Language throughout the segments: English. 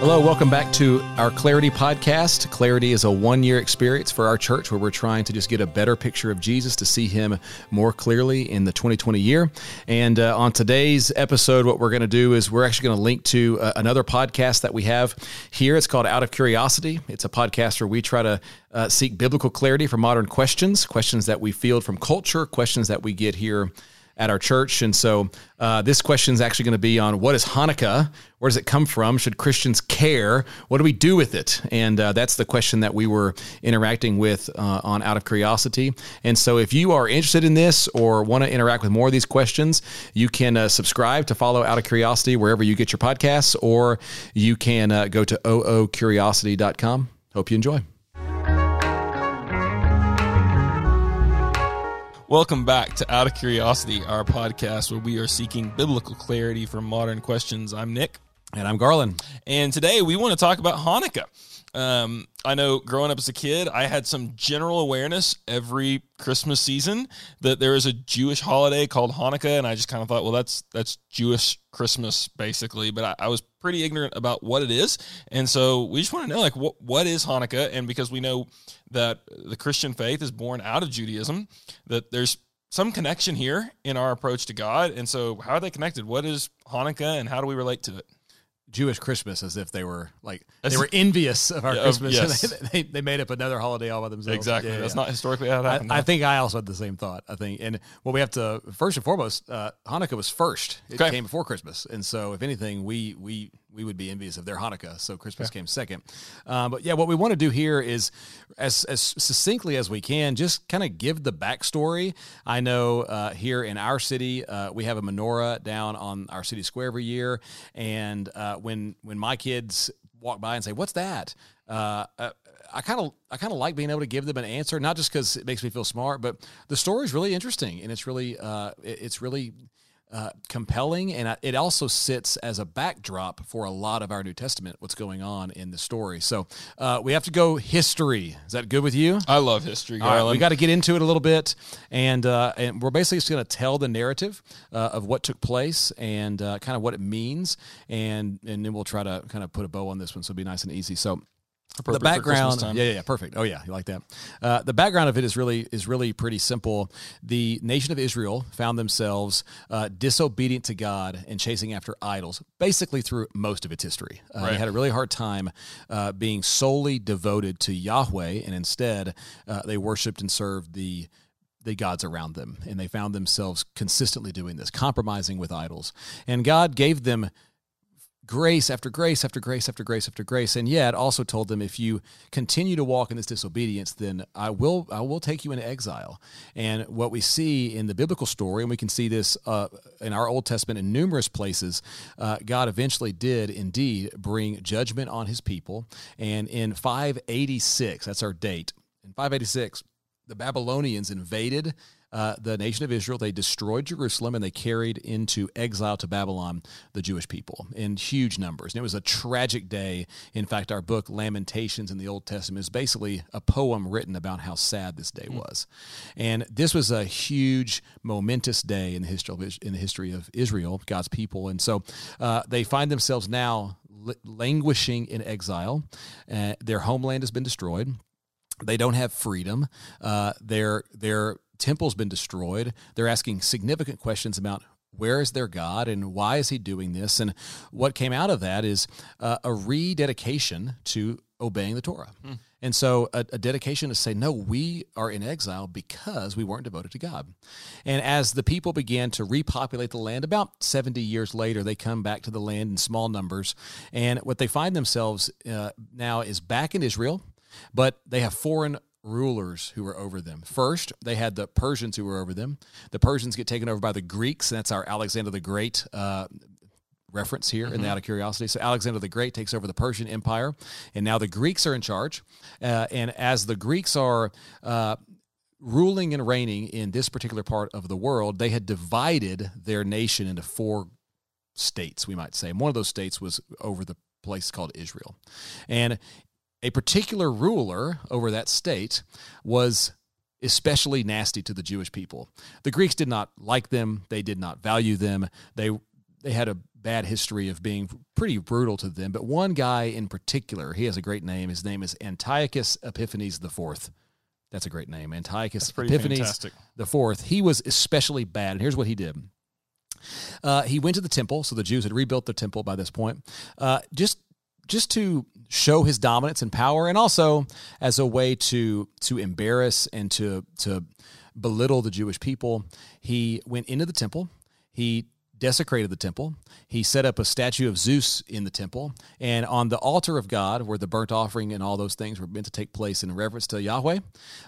Hello, welcome back to our Clarity podcast. Clarity is a one year experience for our church where we're trying to just get a better picture of Jesus to see him more clearly in the 2020 year. And uh, on today's episode, what we're going to do is we're actually going to link to uh, another podcast that we have here. It's called Out of Curiosity. It's a podcast where we try to uh, seek biblical clarity for modern questions, questions that we field from culture, questions that we get here at our church. And so uh, this question is actually going to be on what is Hanukkah? Where does it come from? Should Christians care? What do we do with it? And uh, that's the question that we were interacting with uh, on Out of Curiosity. And so if you are interested in this or want to interact with more of these questions, you can uh, subscribe to follow Out of Curiosity wherever you get your podcasts, or you can uh, go to oocuriosity.com. Hope you enjoy. Welcome back to Out of Curiosity, our podcast where we are seeking biblical clarity for modern questions. I'm Nick. And I'm Garland. And today we want to talk about Hanukkah. Um, I know growing up as a kid, I had some general awareness every Christmas season that there is a Jewish holiday called Hanukkah, and I just kind of thought, well, that's that's Jewish Christmas basically. But I, I was pretty ignorant about what it is, and so we just want to know, like, what what is Hanukkah? And because we know that the Christian faith is born out of Judaism, that there's some connection here in our approach to God, and so how are they connected? What is Hanukkah, and how do we relate to it? Jewish Christmas as if they were like That's, they were envious of our yeah, Christmas. Yes. they, they, made up another holiday all by themselves. Exactly. Yeah, That's yeah. not historically how it happened. I, I, think I also had the same thought. I think, and what we have to first and foremost, uh, Hanukkah was first. It okay. came before Christmas, and so if anything, we we we would be envious of their Hanukkah. So Christmas yeah. came second. Um, but yeah, what we want to do here is, as, as succinctly as we can, just kind of give the backstory. I know uh, here in our city, uh, we have a menorah down on our city square every year, and uh, when when my kids walk by and say, "What's that?" Uh, uh, I kind of I kind of like being able to give them an answer, not just because it makes me feel smart, but the story is really interesting and it's really uh, it's really uh, compelling, and it also sits as a backdrop for a lot of our New Testament. What's going on in the story? So uh, we have to go history. Is that good with you? I love history, Garland. we got to get into it a little bit, and uh, and we're basically just going to tell the narrative uh, of what took place and uh, kind of what it means, and and then we'll try to kind of put a bow on this one, so it'll be nice and easy. So the background. Yeah, yeah yeah. Perfect. Oh yeah you like that. Uh, the background of it is really is really pretty simple. The nation of israel found themselves uh, disobedient to god and chasing after idols basically through most of its history. Uh, right. they had a really hard time uh, being solely devoted to yahweh and instead uh, they worshiped and served the the gods around them. And they found themselves consistently doing this compromising with idols. And god gave them grace after grace after grace after grace after grace and yet also told them if you continue to walk in this disobedience then i will i will take you into exile. And what we see in the biblical story and we can see this uh, in our old testament in numerous places uh, god eventually did indeed bring judgment on his people. And in 586 that's our date in 586 the babylonians invaded uh, the nation of Israel. They destroyed Jerusalem and they carried into exile to Babylon the Jewish people in huge numbers. And it was a tragic day. In fact, our book, Lamentations in the Old Testament, is basically a poem written about how sad this day mm. was. And this was a huge, momentous day in the history of, in the history of Israel, God's people. And so uh, they find themselves now languishing in exile. Uh, their homeland has been destroyed. They don't have freedom. Uh, they're they're temple's been destroyed. They're asking significant questions about where is their God and why is he doing this? And what came out of that is uh, a rededication to obeying the Torah. Hmm. And so a, a, dedication to say, no, we are in exile because we weren't devoted to God. And as the people began to repopulate the land, about 70 years later, they come back to the land in small numbers. And what they find themselves uh, now is back in Israel, but they have foreign rulers who were over them. First, they had the Persians who were over them. The Persians get taken over by the Greeks. That's our Alexander the Great uh, reference here mm-hmm. in the Out of Curiosity. So Alexander the Great takes over the Persian Empire, and now the Greeks are in charge. Uh, and as the Greeks are uh, ruling and reigning in this particular part of the world, they had divided their nation into four states, we might say. And one of those states was over the place called Israel. And a particular ruler over that state was especially nasty to the Jewish people. The Greeks did not like them, they did not value them. They they had a bad history of being pretty brutal to them. But one guy in particular, he has a great name. His name is Antiochus Epiphanes the Fourth. That's a great name, Antiochus Epiphanes fantastic. the Fourth. He was especially bad, and here's what he did. Uh, he went to the temple, so the Jews had rebuilt the temple by this point, uh, just just to show his dominance and power, and also as a way to to embarrass and to to belittle the Jewish people. He went into the temple. He desecrated the temple. He set up a statue of Zeus in the temple. And on the altar of God, where the burnt offering and all those things were meant to take place in reverence to Yahweh,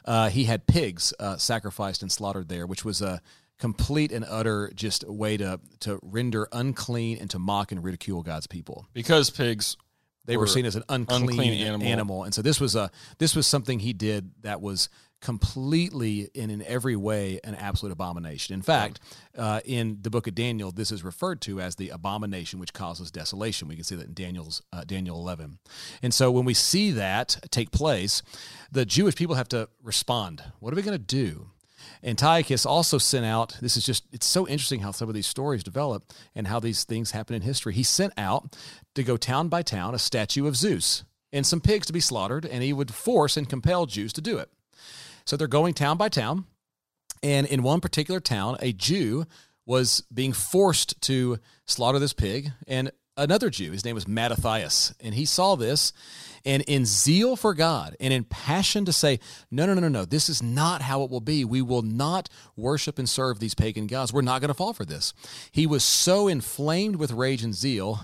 uh, he had pigs uh, sacrificed and slaughtered there, which was a complete and utter just way to, to render unclean and to mock and ridicule God's people. Because pigs They were, Were seen as an unclean, unclean animal. animal. And so this was a this was something he did that was completely and in every way an absolute abomination. In fact, uh, in the book of Daniel, this is referred to as the abomination which causes desolation. We can see that in Daniel's uh, Daniel 11. And so when we see that take place, the Jewish people have to respond. What are we going to do? Antiochus also sent out, this is just, it's so interesting how some of these stories develop and how these things happen in history. He sent out to go town by town a statue of Zeus and some pigs to be slaughtered, and he would force and compel Jews to do it. So they're going town by town. And in one particular town, a Jew was being forced to slaughter this pig, and another Jew, his name was Mattathias, and he saw this, and in zeal for God and in passion to say, no, no, no, no, no, this is not how it will be. We will not worship and serve these pagan gods. We're not going to fall for this. He was so inflamed with rage and zeal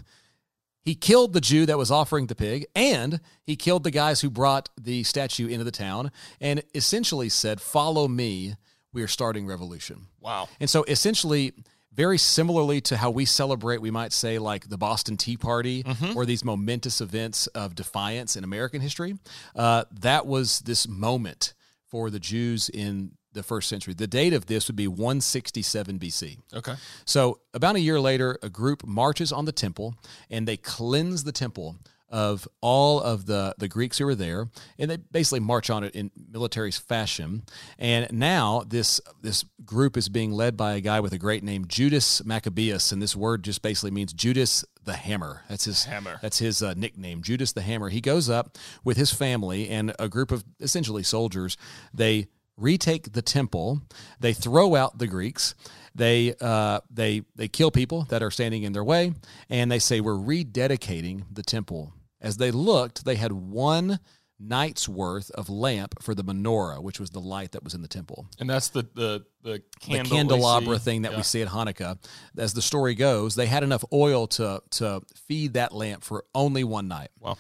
he killed the Jew that was offering the pig, and he killed the guys who brought the statue into the town, and essentially said, Follow me, we are starting revolution. Wow. And so essentially, very similarly to how we celebrate, we might say, like the Boston Tea Party or these momentous events of defiance in American history, uh, that was this moment for the Jews in the first century. The date of this would be 167 BC. Okay. So, about a year later, a group marches on the temple and they cleanse the temple of all of the, the Greeks who were there, and they basically march on it in military fashion. And now this this group is being led by a guy with a great name, Judas Maccabeus, and this word just basically means Judas the Hammer. That's his Hammer. That's his uh, nickname, Judas the Hammer. He goes up with his family and a group of essentially soldiers. They retake the temple. They throw out the Greeks. They uh, they they kill people that are standing in their way, and they say we're rededicating the temple. As they looked, they had one night's worth of lamp for the menorah, which was the light that was in the temple And that's the the the, the candelabra thing that Yeah. we see at Hanukkah. As the story goes, they had enough oil to to feed that lamp for only one night. Wow.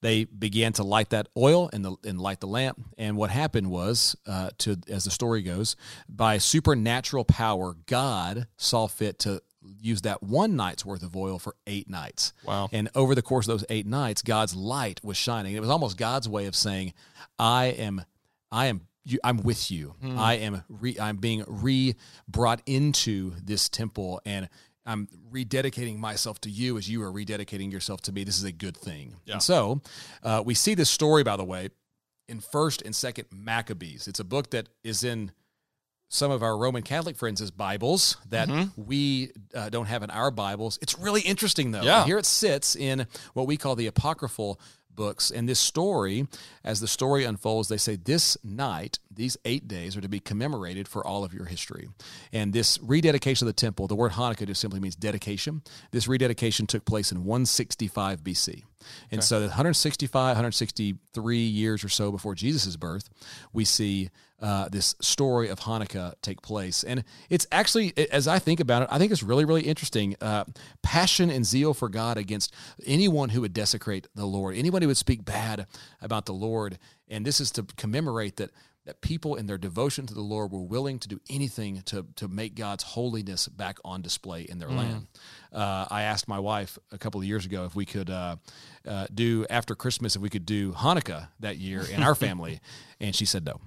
They began to light that oil and the and light the lamp. And what happened was, uh, to as the story goes, by supernatural power, God saw fit to use that one night's worth of oil for eight nights. Wow. And over the course of those eight nights, God's light was shining. It was almost God's way of saying, "I am, I am." You, I'm with you. I am. Re, I'm being re brought into this temple, and I'm rededicating myself to you as you are rededicating yourself to me. This is a good thing. Yeah. And so, uh, we see this story, by the way, in First and Second Maccabees. It's a book that is in some of our Roman Catholic friends' Bibles that Mm-hmm. we uh, don't have in our Bibles. It's really interesting, though. Yeah. Here it sits in what we call the apocryphal books. And this story, as the story unfolds, they say this night, these eight days are to be commemorated for all of your history. And this rededication of the temple, the word Hanukkah just simply means dedication. This rededication took place in 165 BC. And so, 165, 163 years or so before Jesus' birth, we see uh, this story of Hanukkah take place. And it's actually, as I think about it, I think it's really, really interesting. Uh, passion and zeal for God against anyone who would desecrate the Lord, anyone who would speak bad about the Lord. And this is to commemorate that that people in their devotion to the Lord were willing to do anything to, to make God's holiness back on display in their land. Uh, I asked my wife a couple of years ago if we could uh, uh, do after Christmas, if we could do Hanukkah that year in our family, and she said no.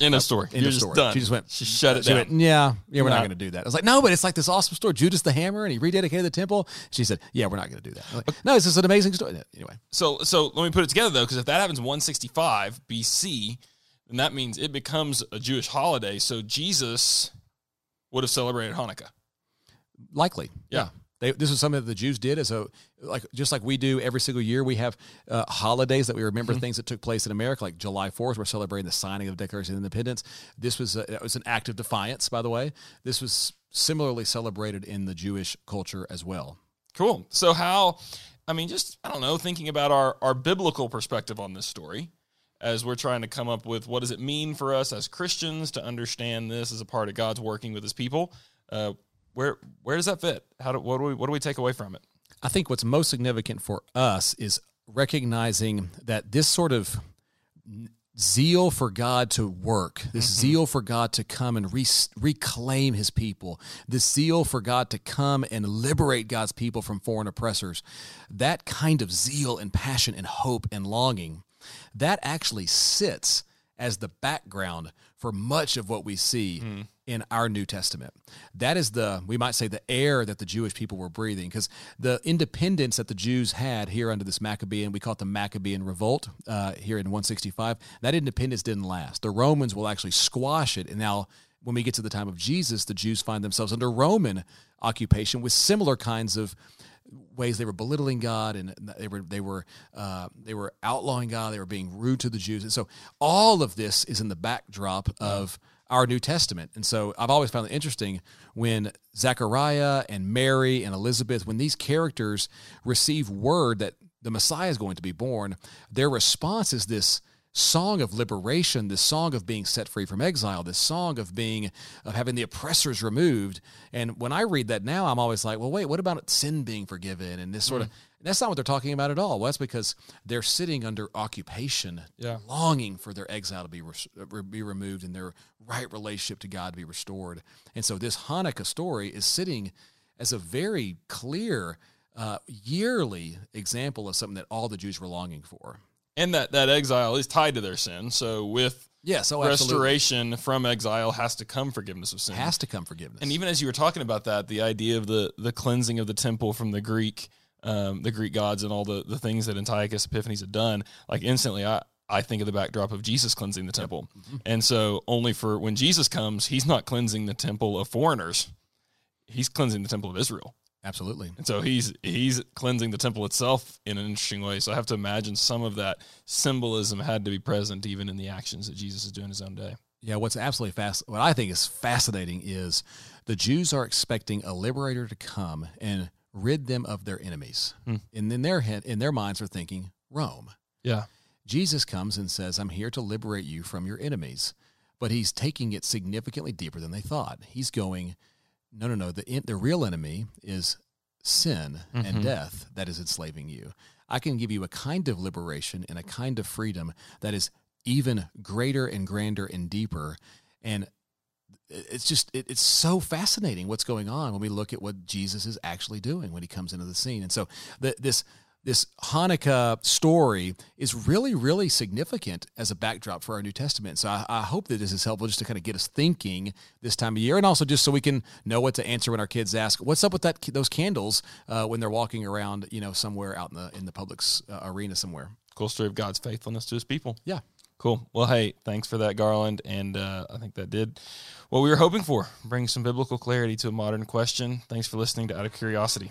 End of uh, story. End You're of story. done. She just went. She shut it She down. went, yeah, yeah, we're not Not- going to do that. I was like, no, but it's like this awesome story. Judas the Hammer, and he rededicated the temple. She said, yeah, we're not going to do that. Like, no, it's just an amazing story. Anyway, So so let me put it together though, because if that happens 165 BC, then that means it becomes a Jewish holiday. So Jesus would have celebrated Hanukkah. Likely, Yeah. They, this is something that the Jews did as a like just like we do every single year. We have uh, holidays that we remember things that took place in America, like July Fourth. We're celebrating the signing of the Declaration of Independence. This was a, it was an act of defiance, by the way. This was similarly celebrated in the Jewish culture as well. Cool. So how I mean just I don't know, thinking about our our biblical perspective on this story as we're trying to come up with what does it mean for us as Christians to understand this as a part of God's working with his people. Uh, where where does that fit? How do what do we what do we take away from it? I think what's most significant for us is recognizing that this sort of zeal for God to work, this mm-hmm. zeal for God to come and re- reclaim his people, this zeal for God to come and liberate God's people from foreign oppressors, that kind of zeal and passion and hope and longing, that actually sits as the background for much of what we see in our New Testament. That is the, we might say, the air that the Jewish people were breathing, because the independence that the Jews had here under this Maccabean, we call it the Maccabean Revolt uh, here in 165, that independence didn't last. The Romans will actually squash it. And now, when we get to the time of Jesus, the Jews find themselves under Roman occupation with similar kinds of ways they were belittling God and they were they were uh, they were outlawing God. They were being rude to the Jews, and so all of this is in the backdrop of our New Testament. And so I've always found it interesting when Zechariah and Mary and Elizabeth, when these characters receive word that the Messiah is going to be born, their response is this song of liberation, this song of being set free from exile, this song of being of having the oppressors removed. And when I read that now, I'm always like, well, wait, what about sin being forgiven and this sort of that's not what they're talking about at all. Well, that's because they're sitting under occupation, Yeah. longing for their exile to be uh, be removed and their right relationship to God to be restored. And so this Hanukkah story is sitting as a very clear uh, yearly example of something that all the Jews were longing for. And that that exile is tied to their sin. So with Yes, oh, absolutely. restoration from exile has to come forgiveness of sin. Has to come forgiveness. And even as you were talking about that, the idea of the the cleansing of the temple from the Greek, um, the Greek gods, and all the the things that Antiochus Epiphanes had done, like instantly, I I think of the backdrop of Jesus cleansing the temple. And so, only for when Jesus comes, he's not cleansing the temple of foreigners; he's cleansing the temple of Israel. Absolutely. And so he's he's cleansing the temple itself in an interesting way. So I have to imagine some of that symbolism had to be present even in the actions that Jesus is doing his own day. Yeah, what's absolutely fast, what I think is fascinating is the Jews are expecting a liberator to come and rid them of their enemies. Hmm. And in their head, in their minds, are thinking Rome. Yeah. Jesus comes and says, "I'm here to liberate you from your enemies," but he's taking it significantly deeper than they thought. He's going, "No, no, no. The the real enemy is sin and Mhm. death that is enslaving you. I can give you a kind of liberation and a kind of freedom that is even greater and grander and deeper." And it's just it, it's so fascinating what's going on when we look at what Jesus is actually doing when he comes into the scene. And so the, this this Hanukkah story is really really significant as a backdrop for our New Testament. So I, I hope that this is helpful just to kind of get us thinking this time of year, and also just so we can know what to answer when our kids ask, "What's up with that those candles?" Uh, when they're walking around, you know, somewhere out in the in the public's uh, arena somewhere. Cool story of God's faithfulness to his people. Yeah. Cool. Well, hey, thanks for that, Garland. And uh, I think that did what we were hoping for bring some biblical clarity to a modern question. Thanks for listening to Out of Curiosity.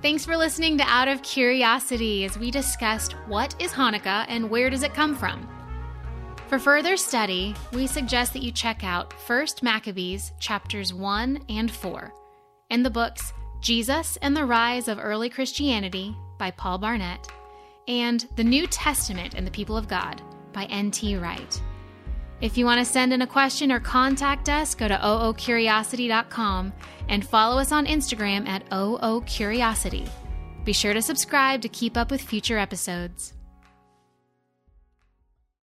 Thanks for listening to Out of Curiosity as we discussed what is Hanukkah and where does it come from. For further study, we suggest that you check out 1st Maccabees chapters 1 and 4 and the books Jesus and the Rise of Early Christianity by Paul Barnett and The New Testament and the People of God by N.T. Wright. If you want to send in a question or contact us, go to oocuriosity.com and follow us on Instagram at oocuriosity. Be sure to subscribe to keep up with future episodes.